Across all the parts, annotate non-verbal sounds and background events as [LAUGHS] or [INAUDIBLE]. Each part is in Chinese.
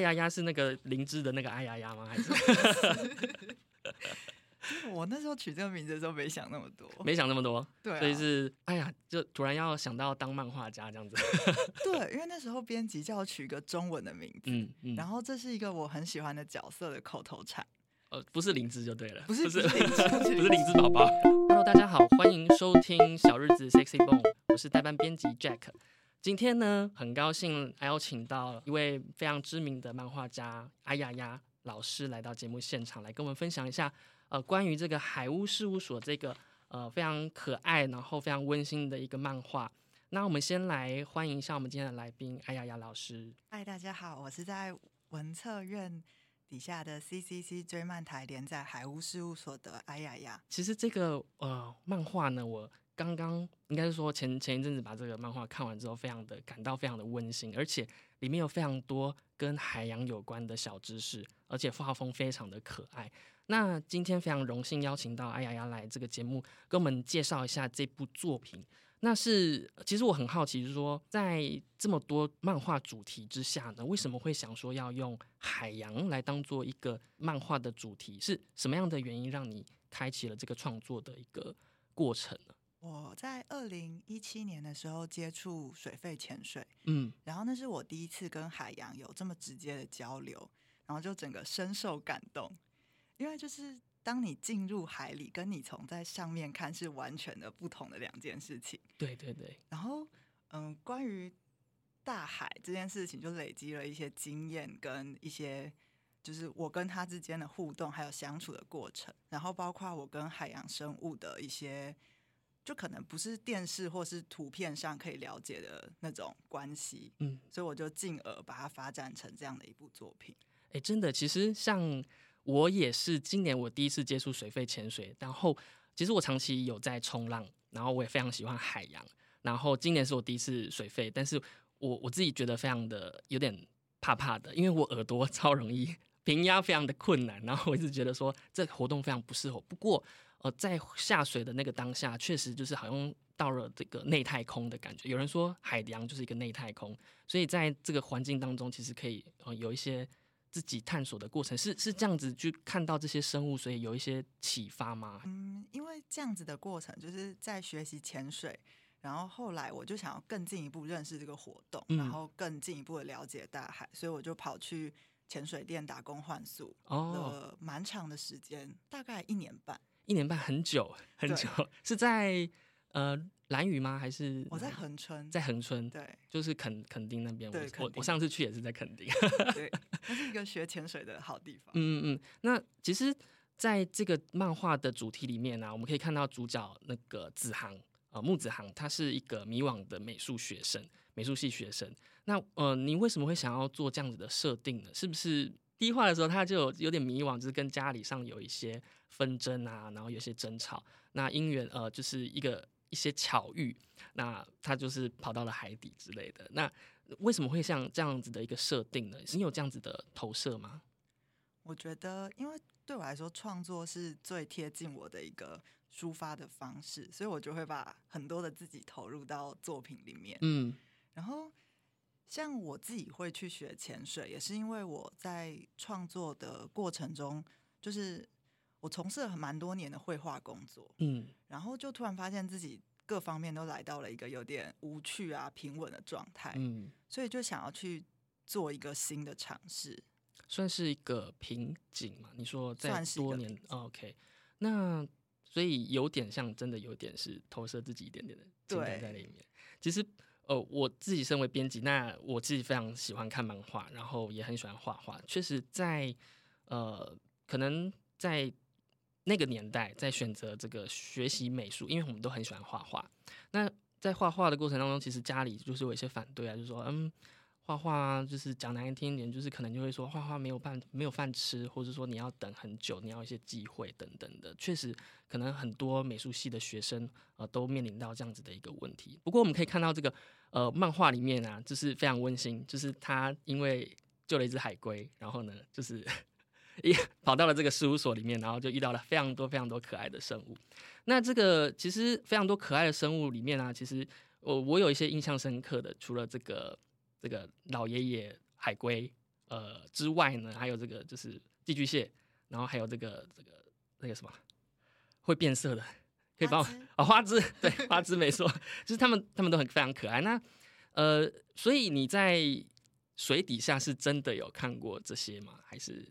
呀呀是那个灵芝的那个哎呀呀吗？还是 [LAUGHS] 我那时候取这个名字的时候没想那么多，没想那么多？对、啊，所以是哎呀，就突然要想到当漫画家这样子。对，[LAUGHS] 因为那时候编辑叫我取一个中文的名字，嗯嗯，然后这是一个我很喜欢的角色的口头禅，呃，不是灵芝就对了，不是不是不是灵芝不 [LAUGHS] 是不是灵芝宝宝。Hello，大家好，欢迎收听小日子 Sexy Bone，我是代班编辑 Jack。今天呢，很高兴邀请到一位非常知名的漫画家阿雅雅老师来到节目现场，来跟我们分享一下呃关于这个海屋事务所这个呃非常可爱然后非常温馨的一个漫画。那我们先来欢迎一下我们今天的来宾阿雅雅老师。嗨，大家好，我是在文策院底下的 CCC 追漫台连载海屋事务所的哎呀呀。其实这个呃漫画呢，我刚刚应该是说前前一阵子把这个漫画看完之后，非常的感到非常的温馨，而且里面有非常多跟海洋有关的小知识，而且画风非常的可爱。那今天非常荣幸邀请到哎呀呀来这个节目，跟我们介绍一下这部作品。那是其实我很好奇，就是说在这么多漫画主题之下呢，为什么会想说要用海洋来当做一个漫画的主题？是什么样的原因让你开启了这个创作的一个过程呢？我在二零一七年的时候接触水肺潜水，嗯，然后那是我第一次跟海洋有这么直接的交流，然后就整个深受感动，因为就是当你进入海里，跟你从在上面看是完全的不同的两件事情。对对对，然后，嗯，关于大海这件事情，就累积了一些经验跟一些，就是我跟他之间的互动，还有相处的过程。然后，包括我跟海洋生物的一些，就可能不是电视或是图片上可以了解的那种关系。嗯，所以我就进而把它发展成这样的一部作品。哎，真的，其实像我也是今年我第一次接触水肺潜水，然后其实我长期有在冲浪，然后我也非常喜欢海洋，然后今年是我第一次水肺，但是我我自己觉得非常的有点怕怕的，因为我耳朵 [LAUGHS] 超容易 [LAUGHS] 平压，非常的困难，然后我一直觉得说这活动非常不适合。不过呃，在下水的那个当下，确实就是好像到了这个内太空的感觉。有人说海洋就是一个内太空，所以在这个环境当中，其实可以呃有一些。自己探索的过程是是这样子去看到这些生物，所以有一些启发吗？嗯，因为这样子的过程就是在学习潜水，然后后来我就想要更进一步认识这个活动，嗯然后更进一步的了解大海，所以我就跑去潜水店打工换宿哦，了蛮长的时间，大概一年半。一年半很久很久，是在呃蓝屿吗？还是我在恒春，在恒春，对就是垦垦丁那边。我我我上次去也是在垦丁。对，[LAUGHS] 那是一个学潜水的好地方。嗯嗯嗯。那其实在这个漫画的主题里面呢、我们可以看到主角那个子航呃木子航，他是一个迷惘的美术学生，美术系学生。那呃，你为什么会想要做这样子的设定呢？是不是第一话的时候他就有有点迷惘，就是跟家里上有一些纷争啊，然后有些争吵。那因缘呃，就是一个一些巧遇，那他就是跑到了海底之类的。那为什么会像这样子的一个设定呢？你有这样子的投射吗？我觉得，因为对我来说，创作是最贴近我的一个抒发的方式，所以我就会把很多的自己投入到作品里面。嗯然后，像我自己会去学潜水，也是因为我在创作的过程中，就是我从事了蛮多年的绘画工作，嗯然后就突然发现自己各方面都来到了一个有点无趣啊、平稳的状态，嗯，所以就想要去做一个新的尝试。算是一个瓶颈嘛？你说在多年、哦、，OK，那所以有点像，真的有点是投射自己一点点的情感对在里面。其实，呃，我自己身为编辑，那我自己非常喜欢看漫画，然后也很喜欢画画。确实在，呃，可能在那个年代，在选择这个学习美术，因为我们都很喜欢画画。那在画画的过程当中，其实家里就是有一些反对啊，就是说，嗯。画画，就是讲难听一点，就是可能就会说画画没有饭没有饭吃，或者说你要等很久，你要一些机会等等的。确实，可能很多美术系的学生呃都面临到这样子的一个问题。不过我们可以看到这个呃漫画里面啊，就是非常温馨，就是他因为救了一只海龟，然后呢，就是 [LAUGHS] 一跑到了这个事务所里面，然后就遇到了非常多非常多可爱的生物。那这个其实非常多可爱的生物里面啊，其实我我有一些印象深刻的，除了这个。这个老爷爷海龟，呃之外呢，还有这个就是寄居蟹，然后还有这个这个那个什么会变色的，可以帮我啊、花枝对花枝没错，就是他们他们都很非常可爱。那呃，所以你在水底下是真的有看过这些吗？还是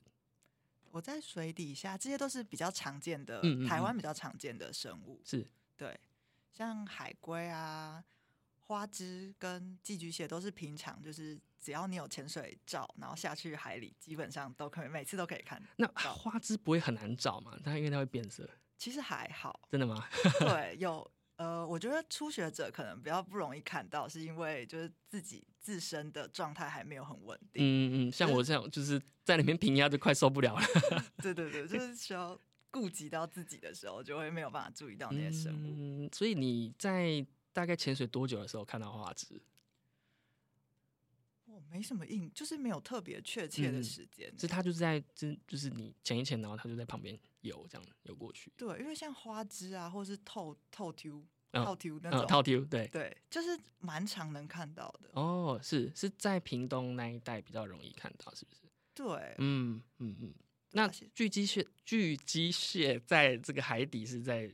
我在水底下，这些都是比较常见的，嗯嗯嗯台湾比较常见的生物。是对，像海龟啊、花枝跟寄居蟹都是平常就是只要你有潜水照，然后下去海里，基本上都可以，每次都可以看。那花枝不会很难找吗？它因为它会变色，其实还好，真的吗？[LAUGHS] 对，有呃，我觉得初学者可能比较不容易看到，是因为就是自己自身的状态还没有很稳定。嗯嗯，像我这样就是在里面平压就快受不了了。[LAUGHS] 对对对，就是 [LAUGHS] 需要顾及到自己的时候，就会没有办法注意到那些生物。嗯，所以你在大概潜水多久的时候看到花枝？我没什么印，就是没有特别确切的嗯时间。是它就是在就就是你潜一潜，然后它就在旁边游，这样游过去。对，因为像花枝啊，或是透透丢、嗯套丢那嗯，种，套丢对。对，就是蛮常能看到的。哦，是是在屏东那一带比较容易看到，是不是？对，嗯嗯嗯。那巨机蟹，巨机蟹在这个海底是在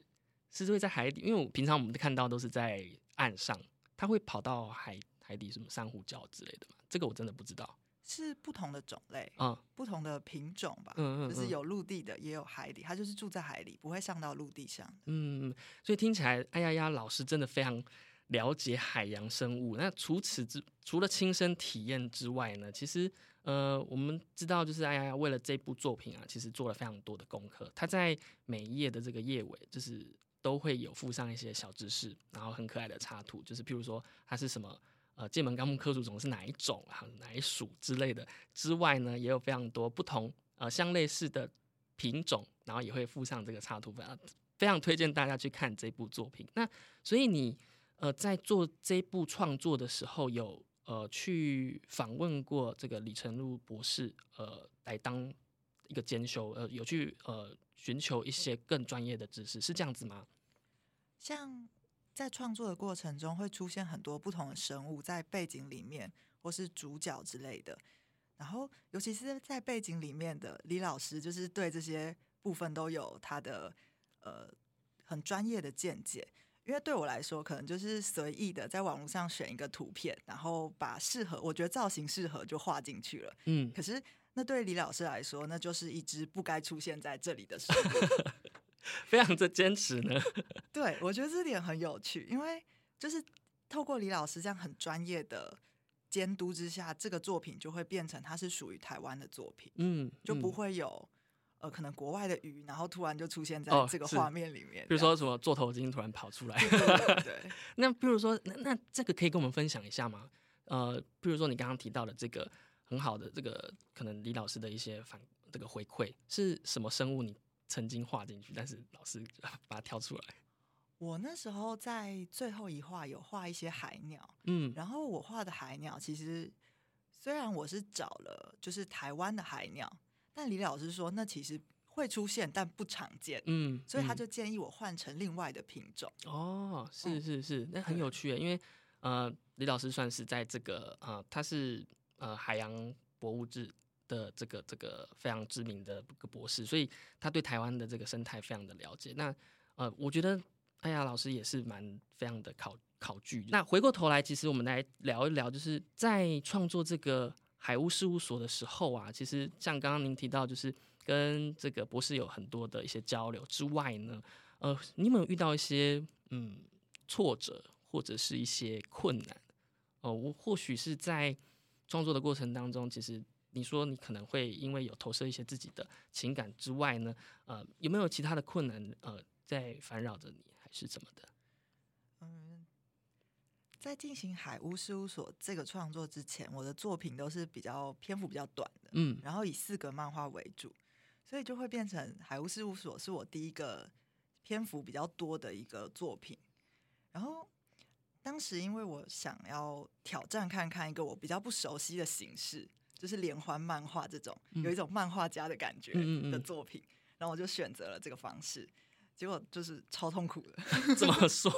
是会在海底，因为我平常我们看到都是在岸上，它会跑到海海底什么珊瑚礁之类的嘛？这个我真的不知道。是不同的种类，啊不同的品种吧。嗯嗯，嗯就是有陆地的，也有海底，它就是住在海里，不会上到陆地上。嗯，所以听起来，哎呀呀，老师真的非常了解海洋生物。那除此之除了亲身体验之外呢，其实呃，我们知道，就是哎呀呀，为了这部作品啊，其实做了非常多的功课。他在每一页的这个页尾，就是都会有附上一些小知识，然后很可爱的插图，就是譬如说它是什么。呃，剑门纲目科属种是哪一种啊？哪一属之类的之外呢，也有非常多不同呃相类似的品种，然后也会附上这个插图，非常非常推荐大家去看这部作品。那所以你呃在做这部创作的时候，有呃去访问过这个李成禄博士，呃来当一个兼修，呃有去呃寻求一些更专业的知识，是这样子吗？像在创作的过程中，会出现很多不同的生物在背景里面，或是主角之类的。然后，尤其是在背景里面的李老师，就是对这些部分都有他的呃很专业的见解。因为对我来说，可能就是随意的在网络上选一个图片，然后把适合我觉得造型适合就画进去了。嗯，可是，那对李老师来说，那就是一只不该出现在这里的生物。[LAUGHS] 非常的坚持呢。[LAUGHS] 对，我觉得这点很有趣，因为就是透过李老师这样很专业的监督之下，这个作品就会变成它是属于台湾的作品，嗯，就不嗯会有、呃可能国外的鱼，然后突然就出现在这个画面里面。比如说什么座头鲸突然跑出来，对对对，[LAUGHS] 那比如说，那那这个可以跟我们分享一下吗？呃，比如说你刚刚提到的这个很好的这个可能李老师的一些反这个回馈是什么生物？你曾经画进去，但是老师 [LAUGHS] 把它挑出来。我那时候在最后一画有画一些海鸟，嗯然后我画的海鸟其实虽然我是找了就是台湾的海鸟，但李老师说那其实会出现，但不常见。嗯，嗯所以他就建议我换成另外的品种。哦，是嗯是是，那很有趣啊，因为呃，李老师算是在这个呃，他是呃海洋博物志的这个这个非常知名的个博士，所以他对台湾的这个生态非常的了解。那呃，我觉得哎呀，老师也是蛮非常的考考据。那回过头来，其实我们来聊一聊，就是在创作这个海巫事务所的时候啊，其实像刚刚您提到，就是跟这个博士有很多的一些交流之外呢，呃，你有没有遇到一些嗯挫折或者是一些困难？哦、我或许是在创作的过程当中，其实你说你可能会因为有投射一些自己的情感之外呢，呃，有没有其他的困难呃在烦扰着你，还是怎么的？嗯，在进行海屋事务所这个创作之前，我的作品都是比较篇幅比较短的，嗯然后以四格漫画为主，所以就会变成海屋事务所是我第一个篇幅比较多的一个作品。然后当时因为我想要挑战看看一个我比较不熟悉的形式，就是连环漫画这种嗯有一种漫画家的感觉嗯嗯嗯的作品，然后我就选择了这个方式，结果就是超痛苦的。[LAUGHS] 怎么说，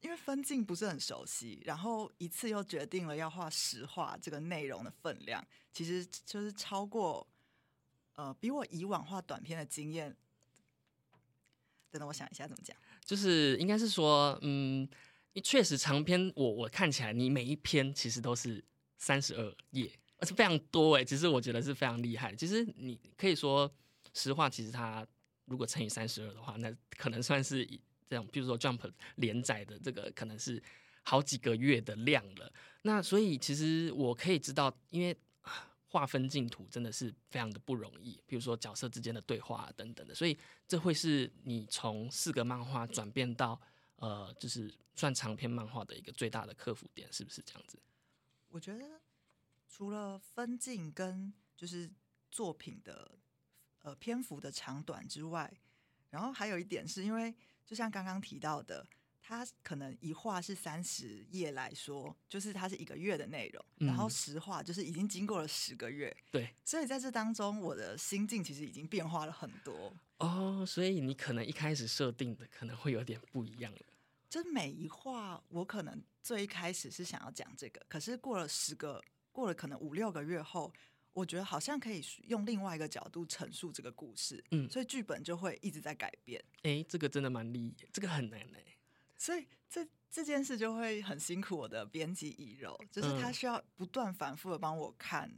因为分镜不是很熟悉，然后一次又决定了要画实画这个内容的分量，其实就是超过呃比我以往画短片的经验。等等，我想一下怎么讲。就是应该是说，嗯，确实长篇，我我看起来你每一篇其实都是三十二页，而且非常多哎。其实我觉得是非常厉害。其实你可以说实话，其实它如果乘以三十二的话，那可能算是这样。比如说 Jump 连载的这个可能是好几个月的量了。那所以其实我可以知道，因为。划分镜图真的是非常的不容易，比如说角色之间的对话等等的，所以这会是你从四个漫画转变到呃，就是算长篇漫画的一个最大的克服点，是不是这样子？我觉得除了分镜跟就是作品的呃篇幅的长短之外，然后还有一点是因为就像刚刚提到的。它可能一画是三十页来说，就是它是一个月的内容，然后十画就是已经经过了十个月。对，所以在这当中，我的心境其实已经变化了很多。哦，所以你可能一开始设定的可能会有点不一样了。就每一话，我可能最一开始是想要讲这个，可是过了十个，过了可能五六个月后，我觉得好像可以用另外一个角度陈述这个故事。嗯，所以剧本就会一直在改变。哎，这个真的蛮厉害，这个很难哎。所以这这件事就会很辛苦我的编辑乙柔，就是他需要不断反复的帮我看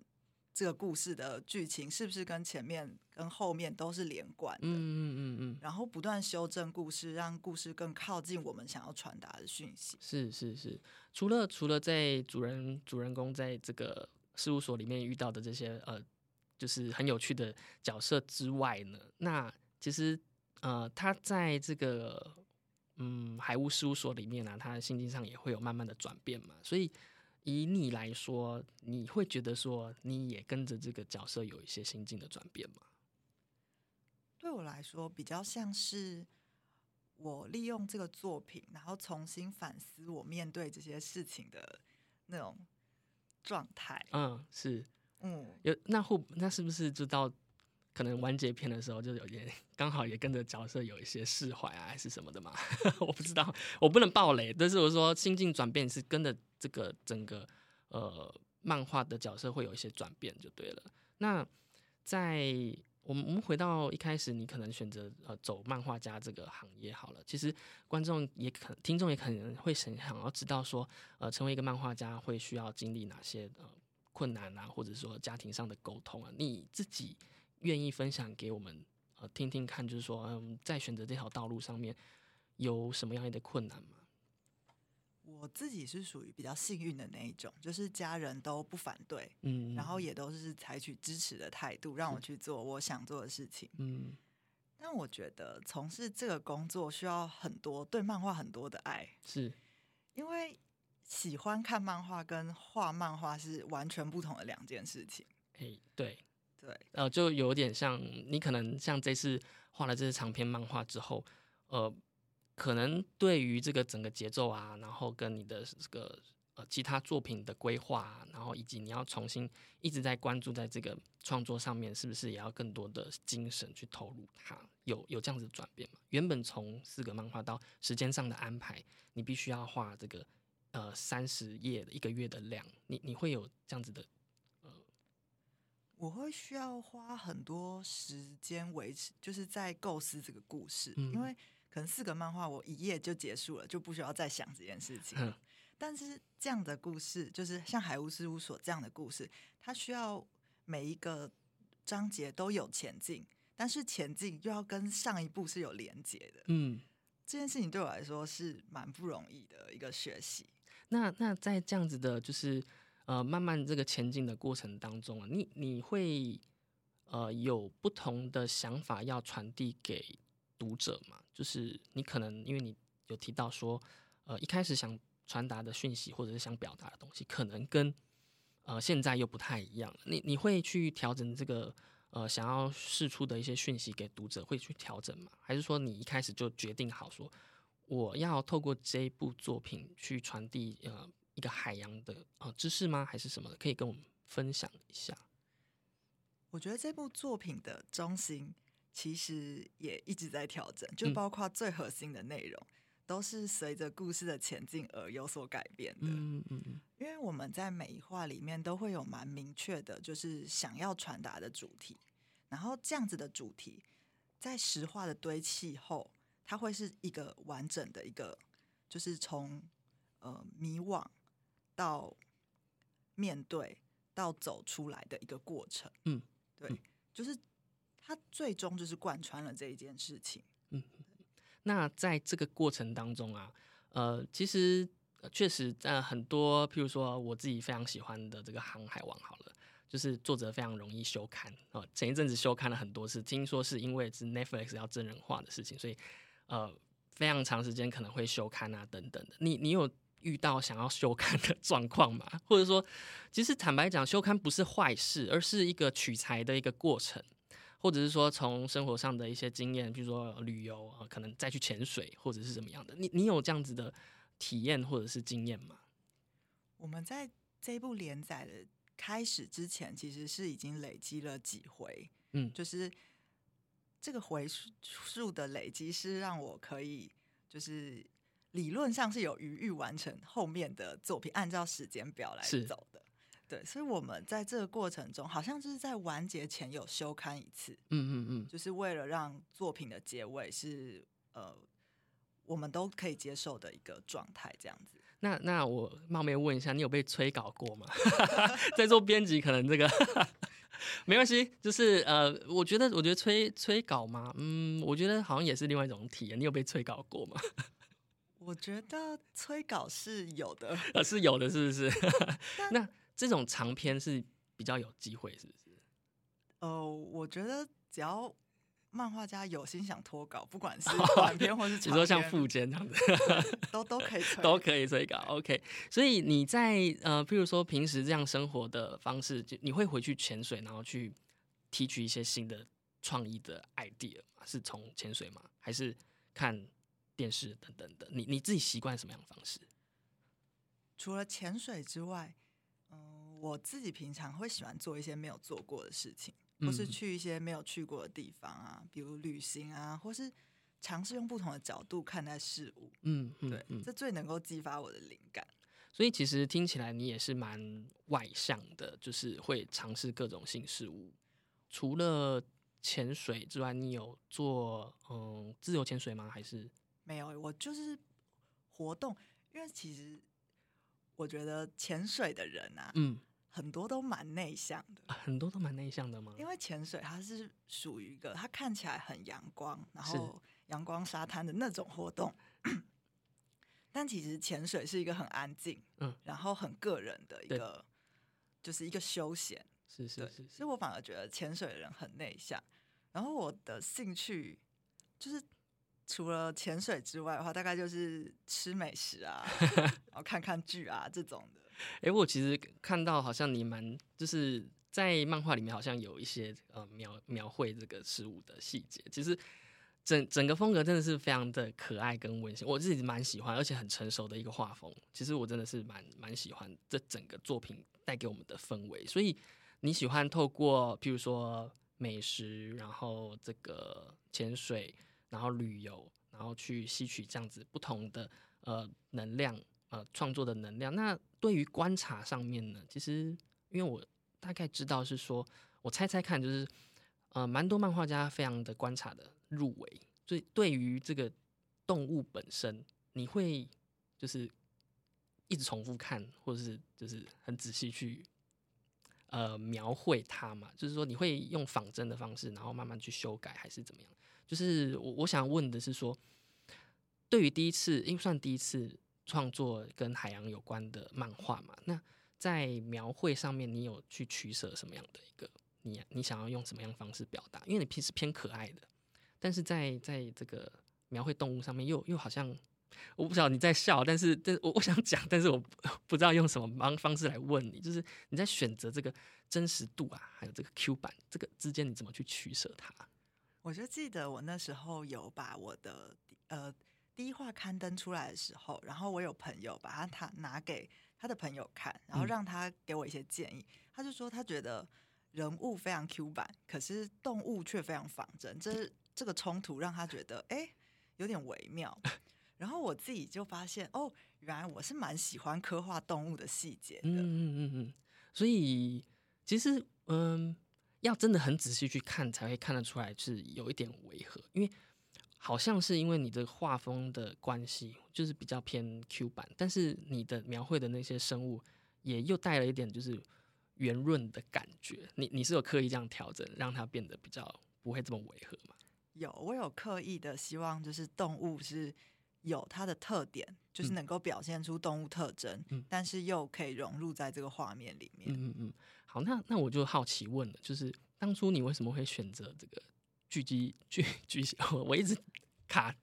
这个故事的剧情是不是跟前面跟后面都是连贯的，嗯嗯嗯嗯，然后不断修正故事，让故事更靠近我们想要传达的讯息。是是是，除了除了在主人主人公在这个事务所里面遇到的这些呃，就是很有趣的角色之外呢，那其实呃，他在这个。嗯，海务事务所里面呢，他心境上也会有慢慢的转变嘛。所以以你来说，你会觉得说你也跟着这个角色有一些心境的转变吗？对我来说，比较像是我利用这个作品，然后重新反思我面对这些事情的那种状态。嗯，是，嗯，有那会那是不是就到？可能完结篇的时候，就有点刚好也跟着角色有一些释怀啊，还是什么的嘛？[LAUGHS] 我不知道，我不能爆雷。但是我说心境转变是跟着这个整个呃漫画的角色会有一些转变就对了。那在我们我们回到一开始，你可能选择呃走漫画家这个行业好了。其实观众也可听众也可能会想想要知道说，呃，成为一个漫画家会需要经历哪些呃困难啊，或者说家庭上的沟通啊，你自己。愿意分享给我们呃听听看，就是说，嗯，在选择这条道路上面有什么样的困难吗？我自己是属于比较幸运的那一种，就是家人都不反对，嗯，然后也都是采取支持的态度，让我去做我想做的事情，嗯。但我觉得从事这个工作需要很多对漫画很多的爱，是因为喜欢看漫画跟画漫画是完全不同的两件事情。哎，对。对，呃，就有点像你可能像这次画了这些长篇漫画之后，呃，可能对于这个整个节奏啊，然后跟你的这个呃其他作品的规划啊，然后以及你要重新一直在关注在这个创作上面，是不是也要更多的精神去投入它？有有这样子转变吗？原本从四个漫画到时间上的安排，你必须要画这个呃三十页的一个月的量，你你会有这样子的？我会需要花很多时间维持，就是在构思这个故事，因为可能四个漫画我一页就结束了，就不需要再想这件事情。但是这样的故事，就是像海巫事务所这样的故事，它需要每一个章节都有前进，但是前进又要跟上一部是有连接的。嗯，这件事情对我来说是蛮不容易的一个学习。那那在这样子的，就是。呃，慢慢这个前进的过程当中啊，你你会呃有不同的想法要传递给读者嘛？就是你可能因为你有提到说，呃，一开始想传达的讯息或者是想表达的东西，可能跟呃现在又不太一样。你你会去调整这个呃想要释出的一些讯息给读者，会去调整吗？还是说你一开始就决定好说，我要透过这部作品去传递呃？一个海洋的啊知识吗？还是什么的？可以跟我们分享一下。我觉得这部作品的中心其实也一直在调整，就包括最核心的内容。都是随着故事的前进而有所改变的。嗯嗯嗯，因为我们在每一话里面都会有蛮明确的，就是想要传达的主题，然后这样子的主题在实画的堆砌后，它会是一个完整的一个，就是从呃迷惘到面对到走出来的一个过程。嗯，对，嗯就是他最终就是贯穿了这一件事情。嗯那在这个过程当中啊，呃，其实呃确实在很多，譬如说我自己非常喜欢的这个《航海王》好了，就是作者非常容易休刊哦、前一阵子休刊了很多次，听说是因为是 Netflix 要真人化的事情，所以呃非常长时间可能会休刊啊等等的。你你有遇到想要休刊的状况嘛？[LAUGHS] 或者说，其实坦白讲，休刊不是坏事，而是一个取材的一个过程。或者是说从生活上的一些经验，比如说旅游啊、呃可能再去潜水，或者是怎么样的，你你有这样子的体验或者是经验吗？我们在这一部连载的开始之前，其实是已经累积了几回，嗯就是这个回数数的累积是让我可以，就是理论上是有余裕完成后面的作品，按照时间表来走的。对，所以我们在这个过程中，好像就是在完结前有休刊一次，嗯嗯嗯，就是为了让作品的结尾是呃我们都可以接受的一个状态，这样子。那那我冒昧问一下，你有被催稿过吗？[LAUGHS] 在做编辑，可能这个 [LAUGHS] 没关系，就是呃，我觉得我觉得催催稿嘛，嗯，我觉得好像也是另外一种体验。你有被催稿过吗？我觉得催稿是有的，[LAUGHS] 呃，是有的，是不是？[LAUGHS] 那这种长篇是比较有机会，是不是？呃，我觉得只要漫画家有心想脱稿，不管是 [LAUGHS] 短篇或是你长篇，说像富坚这样子，都都可以催，都可以催稿，OK。所以你在呃，譬如说平时这样生活的方式，就你会回去潜水，然后去提取一些新的创意的 idea 吗？是从潜水吗？还是看电视等等的？你你自己习惯什么样的方式？除了潜水之外，嗯、我自己平常会喜欢做一些没有做过的事情，或是嗯去一些没有去过的地方啊，比如旅行啊，或是尝试用不同的角度看待事物。嗯嗯对，嗯。这最能够激发我的灵感。所以其实听起来你也是蛮外向的，就是会尝试各种新事物。除了潜水之外，你有做嗯自由潜水吗？还是没有，我就是活动，因为其实我觉得潜水的人啊，嗯很多都蛮内向的。啊很多都蛮内向的吗？因为潜水它是属于一个它看起来很阳光，然是后阳光沙滩的那种活动，[CLEARS THROAT] 但其实潜水是一个很安静，嗯，然后很个人的一对个，就是一个休闲。是是是是所以我反而觉得潜水的人很内向。然后我的兴趣就是除了潜水之外的话，大概就是吃美食啊，[LAUGHS] 然后看看剧啊这种的。哎、我其实看到好像你蛮就是在漫画里面好像有一些呃描描绘这个事物的细节，其实整整个风格真的是非常的可爱跟温馨，我自己蛮喜欢，而且很成熟的一个画风。其实我真的是蛮蛮喜欢这整个作品带给我们的氛围，所以你喜欢透过譬如说美食，然后这个潜水，然后旅游，然后去吸取这样子不同的呃能量。呃创作的能量。那对于观察上面呢，其实因为我大概知道是说，我猜猜看，就是呃，蛮多漫画家非常的观察的入围，所以对于这个动物本身，你会就是一直重复看，或者是就是很仔细去呃描绘它嘛？就是说你会用仿真的方式，然后慢慢去修改，还是怎么样？就是我我想问的是说，对于第一次，因为算第一次创作跟海洋有关的漫画嘛，那在描绘上面，你有去取舍什么样的一个你你想要用什么样的方式表达？因为你平时偏可爱的，但是在在这个描绘动物上面又又好像我不知道你在笑，但是但是我我想讲，但是我不不知道用什么方方式来问你，就是你在选择这个真实度啊，还有这个 Q 版这个之间，你怎么去取舍它？我就记得我那时候有把我的呃第一话刊登出来的时候，然后我有朋友把它他拿给他的朋友看，然后嗯让他给我一些建议。他就说他觉得人物非常 Q 版，可是动物却非常仿真，这这个冲突让他觉得哎、诶有点微妙。[LAUGHS] 然后我自己就发现，哦，原来我是蛮喜欢刻画动物的细节的。嗯嗯嗯嗯，所以其实嗯，要真的很仔细去看，才会看得出来是有一点违和，因为好像是因为你的画风的关系，就是比较偏 Q 版，但是你的描绘的那些生物也又带了一点就是圆润的感觉。你你是有刻意这样调整，让它变得比较不会这么违和吗？有，我有刻意的希望，就是动物是有它的特点，就是嗯能够表现出动物特征，嗯但是又可以融入在这个画面里面。嗯嗯嗯，好，那那我就好奇问了，就是当初你为什么会选择这个巨鸡巨巨蟹？我 [LAUGHS] 我一直卡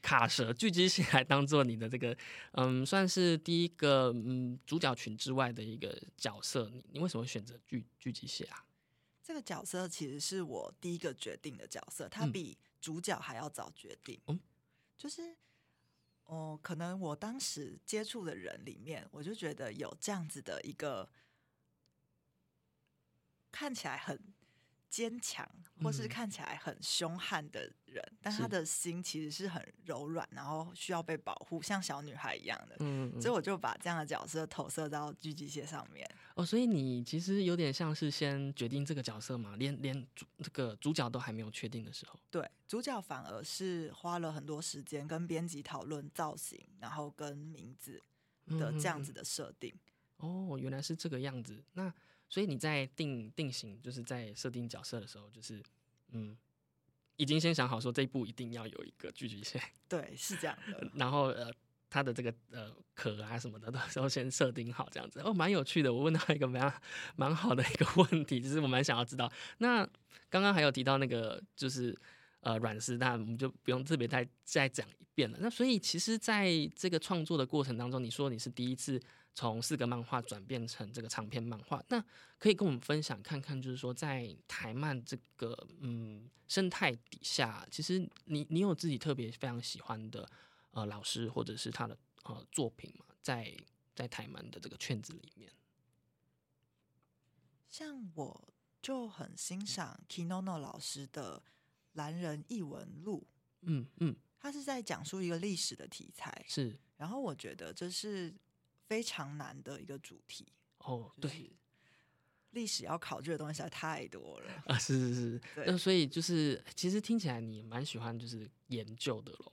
卡蛇巨鸡蟹来当做你的这个嗯，算是第一个嗯主角群之外的一个角色。你你为什么会选择巨巨鸡蟹啊？这个角色其实是我第一个决定的角色，他嗯比主角还要早决定。嗯就是哦，可能我当时接触的人里面，我就觉得有这样子的一个看起来很坚强，或是嗯看起来很凶悍的人，但他的心其实是很柔软，然后需要被保护，像小女孩一样的。嗯，嗯所以我就把这样的角色投射到狙击蟹上面。哦，所以你其实有点像是先决定这个角色嘛，连连主这个主角都还没有确定的时候。对，主角反而是花了很多时间跟编辑讨论造型，然后跟名字的这样子嗯的设定。哦，原来是这个样子。那所以你在定定型，就是在设定角色的时候，就是嗯，已经先想好说这一步一定要有一个聚集线，[LAUGHS] 对，是这样的。然后呃，它的这个呃壳啊什么的，到时候先设定好这样子。哦，蛮有趣的。我问到一个蛮蛮好的一个 [LAUGHS] 问题，就是我蛮想要知道。那刚刚还有提到那个就是呃软丝，那我们就不用特别再再讲一遍了。那所以其实在这个创作的过程当中，你说你是第一次从四个漫画转变成这个长篇漫画，那可以跟我们分享看看，就是说在台漫这个嗯生态底下，其实你你有自己特别非常喜欢的呃老师或者是他的呃作品嘛，在在台漫的这个圈子里面，像我就很欣赏 Kinono 老师的《蓝人异闻录嗯嗯》，他是在讲述一个历史的题材，是。然后我觉得这是非常难的一个主题。哦对就是历史要考这个东西实在太多了。啊是是是，那所以就是其实听起来你蛮喜欢就是研究的喽。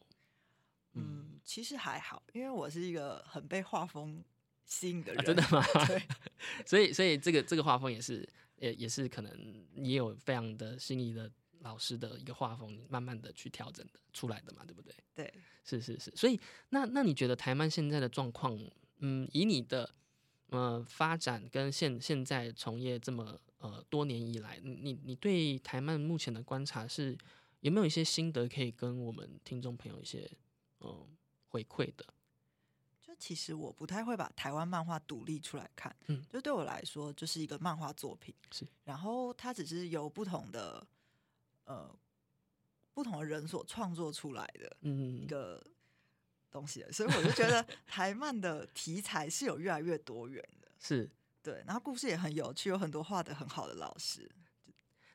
嗯，其实还好，因为我是一个很被画风吸引的人。啊，真的吗？对，[LAUGHS] 所以所以这个这个画风也是也也是可能也有非常的心仪的老师的一个画风，慢慢的去调整的出来的嘛，对不对？对，是是是，所以那那你觉得台湾现在的状况，嗯，以你的呃发展跟现现在从业这么呃多年以来，你你你对台漫目前的观察是有没有一些心得可以跟我们听众朋友一些嗯、呃回馈的？就其实我不太会把台湾漫画独立出来看，嗯就对我来说就是一个漫画作品，是，然后它只是由不同的呃不同的人所创作出来的嗯一嗯，个东西，所以我就觉得台漫的题材是有越来越多元的，[LAUGHS] 是。对，然后故事也很有趣，有很多画的很好的老师，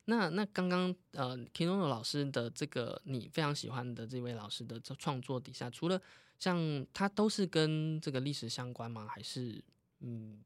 那那刚刚呃 Kinono 老师的这个你非常喜欢的这位老师的这创作底下，除了像他都是跟这个历史相关吗？还是嗯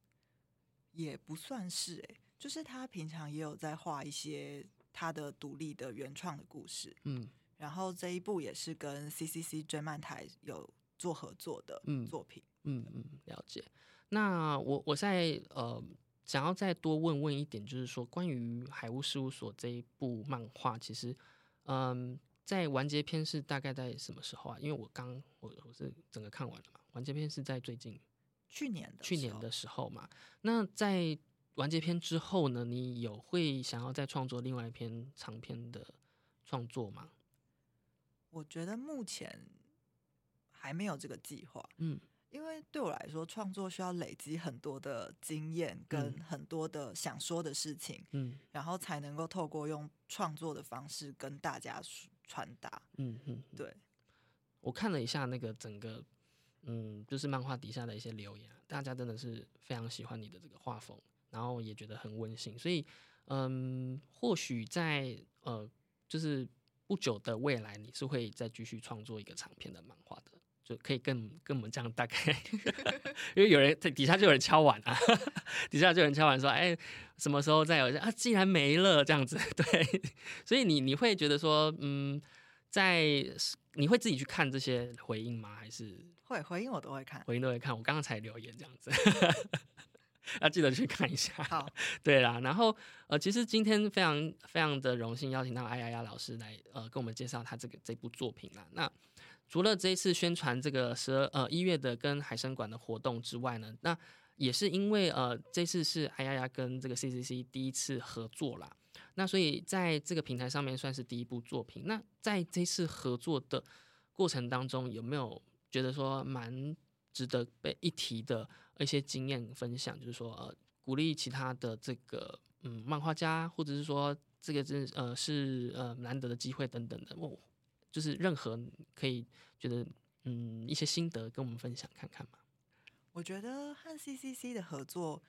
也不算是哎、就是他平常也有在画一些他的独立的原创的故事，嗯然后这一部也是跟 CCC 追漫台有做合作的嗯作品。嗯嗯，了解。那我我在呃想要再多问问一点，就是说关于海雾事务所这一部漫画，其实嗯在完结篇是大概在什么时候啊？因为我刚我我是整个看完了嘛，完结篇是在最近去年的去年的时候嘛。那在完结篇之后呢，你有会想要再创作另外一篇长篇的创作吗？我觉得目前还没有这个计划，嗯。因为对我来说，创作需要累积很多的经验跟嗯。很多的想说的事情，嗯。然后才能够透过用创作的方式跟大家传达。嗯嗯，对，我看了一下那个整个，嗯，就是漫画底下的一些留言啊，大家真的是非常喜欢你的这个画风，然后也觉得很温馨，所以，嗯，或许在呃，就是不久的未来，你是会再继续创作一个长篇的漫画的，就可以跟跟我们这样大概，[LAUGHS] 因为有人在底下就有人敲碗啊，[LAUGHS] 底下就有人敲碗说，哎，什么时候再有啊？既然没了这样子，[LAUGHS] 对，所以你你会觉得说，嗯，在你会自己去看这些回应吗？还是会回应我都会看，回应都会看。我刚刚才留言这样子。要记得去看一下。好，对啦，然后呃，其实今天非常非常的荣幸邀请到哎呀呀老师来呃跟我们介绍他这个这部作品啦。那除了这一次宣传这个十二呃一月的跟海参馆的活动之外呢，那也是因为呃这次是哎呀呀跟这个 CCC 第一次合作啦。那所以在这个平台上面算是第一部作品。那在这次合作的过程当中，有没有觉得说蛮值得被一提的？一些经验分享，就是说，呃，鼓励其他的这个，嗯，漫画家，或者是说，这个真呃是呃难得的机会等等的，我就是任何可以觉得，嗯，一些心得跟我们分享看看嘛。我觉得和 CCC 的合作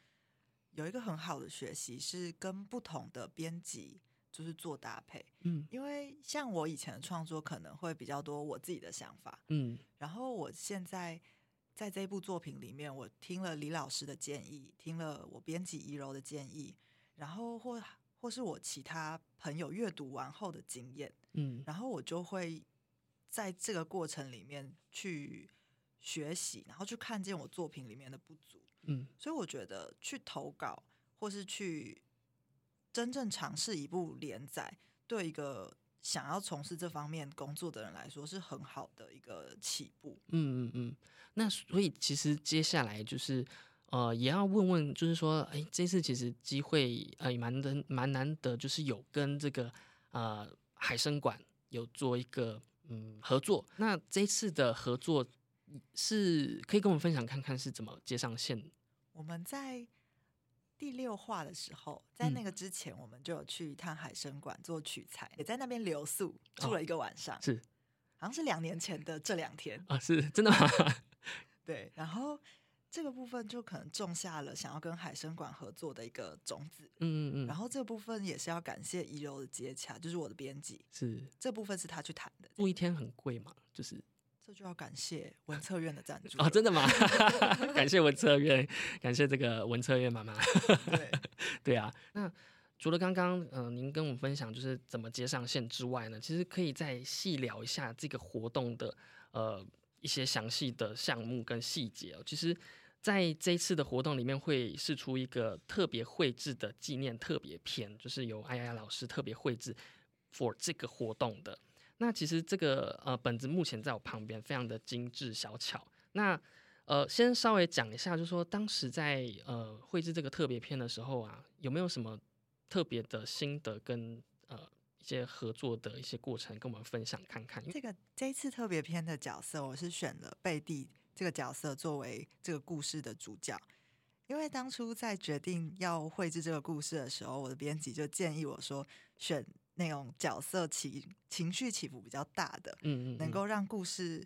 有一个很好的学习，是跟不同的编辑就是做搭配，嗯，因为像我以前的创作可能会比较多我自己的想法，嗯，然后我现在。在这部作品里面，我听了李老师的建议，听了我编辑怡柔的建议，然后或或是我其他朋友阅读完后的经验，嗯，然后我就会在这个过程里面去学习，然后去看见我作品里面的不足，嗯，所以我觉得去投稿或是去真正尝试一部连载，对一个。想要从事这方面工作的人来说，是很好的一个起步。嗯嗯嗯。那所以其实接下来就是，呃，也要问问，就是说，哎，这次其实机会呃蛮难蛮难得，就是有跟这个呃海参馆有做一个嗯合作。那这次的合作是可以跟我们分享看看是怎么接上线？我们在。第六话的时候，在那个之前，我们就有去一趟海参馆做取材，也在那边留宿住了一个晚上。是，好像是两年前的这两天啊，是真的吗？[LAUGHS] 对，然后这个部分就可能种下了想要跟海参馆合作的一个种子。嗯嗯嗯。然后这部分也是要感谢怡柔的接洽，就是我的编辑。是，这部分是他去谈的。住一天很贵嘛？就是。这就要感谢文策院的赞助 [LAUGHS] 哦，真的吗？[LAUGHS] 感谢文策院，感谢这个文策院妈妈。对 [LAUGHS] 对啊，那除了刚刚嗯您跟我们分享就是怎么接上线之外呢，其实可以再细聊一下这个活动的呃一些详细的项目跟细节哦。其实在这一次的活动里面会试出一个特别绘制的纪念特别篇，就是由哎呀老师特别绘制 for 这个活动的。那其实这个呃本子目前在我旁边，非常的精致小巧。那呃先稍微讲一下，就是说当时在呃绘制这个特别篇的时候啊，有没有什么特别的心得跟呃一些合作的一些过程，跟我们分享看看？这个这一次特别篇的角色，我是选了贝蒂这个角色作为这个故事的主角，因为当初在决定要绘制这个故事的时候，我的编辑就建议我说选。那种角色起情绪起伏比较大的，嗯嗯，能够让故事，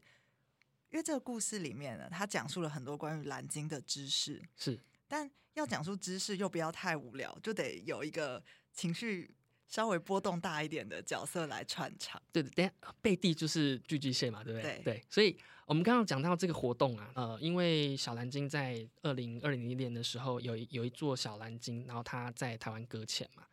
因为这个故事里面呢，他讲述了很多关于蓝鲸的知识，是，但要讲述知识又不要太无聊，就得有一个情绪稍微波动大一点的角色来串场。对的，等下贝蒂就是巨巨蟹嘛，对不对？对，所以我们刚刚讲到这个活动啊，呃，因为小蓝鲸在二零二零年的时候有有一座小蓝鲸，然后它在台湾搁浅嘛。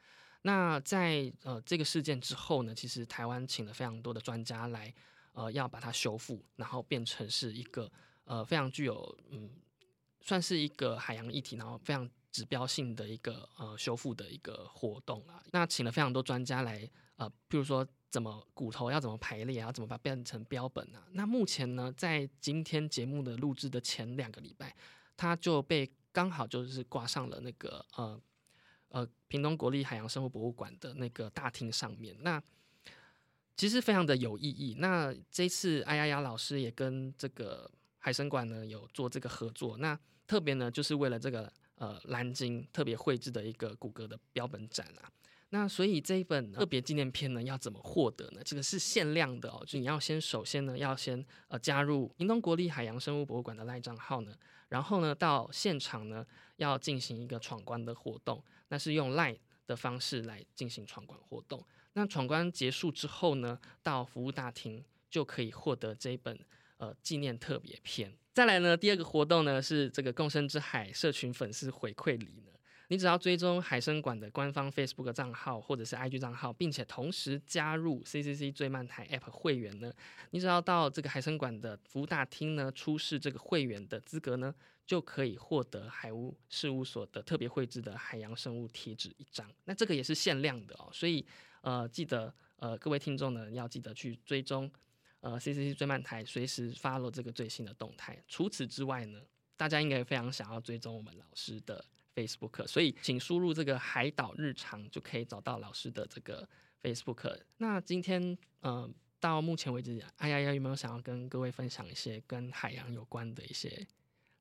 那在呃这个事件之后呢，其实台湾请了非常多的专家来，呃，要把它修复，然后变成是一个呃非常具有嗯，算是一个海洋议题，然后非常指标性的一个呃修复的一个活动啊。那请了非常多专家来，呃，譬如说怎么骨头要怎么排列，要怎么把它变成标本啊。那目前呢，在今天节目的录制的前两个礼拜，它就被刚好就是挂上了那个呃。呃，屏东国立海洋生物博物馆的那个大厅上面，那其实非常的有意义。那这次哎呀呀老师也跟这个海参馆呢有做这个合作，那特别呢就是为了这个呃蓝鲸特别绘制的一个骨骼的标本展啊。那所以这一本特别纪念片呢要怎么获得呢？这个是限量的哦，就你要先首先呢要先呃加入屏东国立海洋生物博物馆的赖账号呢，然后呢到现场呢要进行一个闯关的活动。那是用 Line 的方式来进行闯关活动。那闯关结束之后呢，到服务大厅就可以获得这一本呃纪念特别篇。再来呢，第二个活动呢是这个共生之海社群粉丝回馈礼呢。你只要追踪海生馆的官方 Facebook 账号或者是 IG 账号，并且同时加入 CCC 最慢台 App 会员呢，你只要到这个海生馆的服务大厅呢，出示这个会员的资格呢，就可以获得海屋事务所的特别绘制的海洋生物贴纸一张。那这个也是限量的哦，所以呃，记得呃各位听众呢要记得去追踪呃 CCC 最慢台，随时 follow 这个最新的动态。除此之外呢，大家应该非常想要追踪我们老师的。Facebook，所以请输入这个海岛日常就可以找到老师的这个 Facebook。那今天，呃，到目前为止，哎呀呀，有没有想要跟各位分享一些跟海洋有关的一些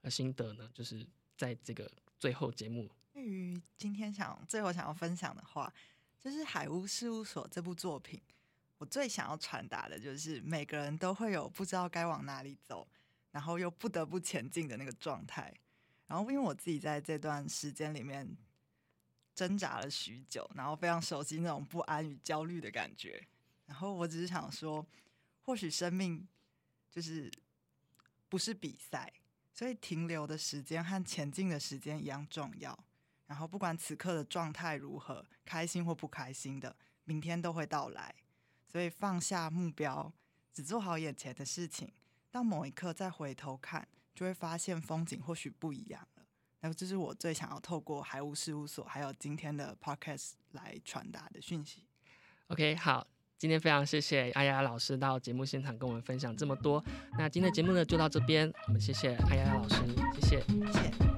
呃心得呢？就是在这个最后节目，对于今天想最后想要分享的话，就是《海屋事务所》这部作品，我最想要传达的就是每个人都会有不知道该往哪里走，然后又不得不前进的那个状态。然后，因为我自己在这段时间里面挣扎了许久，然后非常熟悉那种不安与焦虑的感觉。然后，我只是想说，或许生命就是不是比赛，所以停留的时间和前进的时间一样重要。然后，不管此刻的状态如何，开心或不开心的，明天都会到来。所以，放下目标，只做好眼前的事情，到某一刻再回头看。就会发现风景或许不一样了。那这是我最想要透过海务事务所还有今天的 podcast 来传达的讯息。OK，好，今天非常谢谢阿雅老师到节目现场跟我们分享这么多。那今天的节目呢就到这边，我们谢谢阿雅老师，谢谢，谢谢。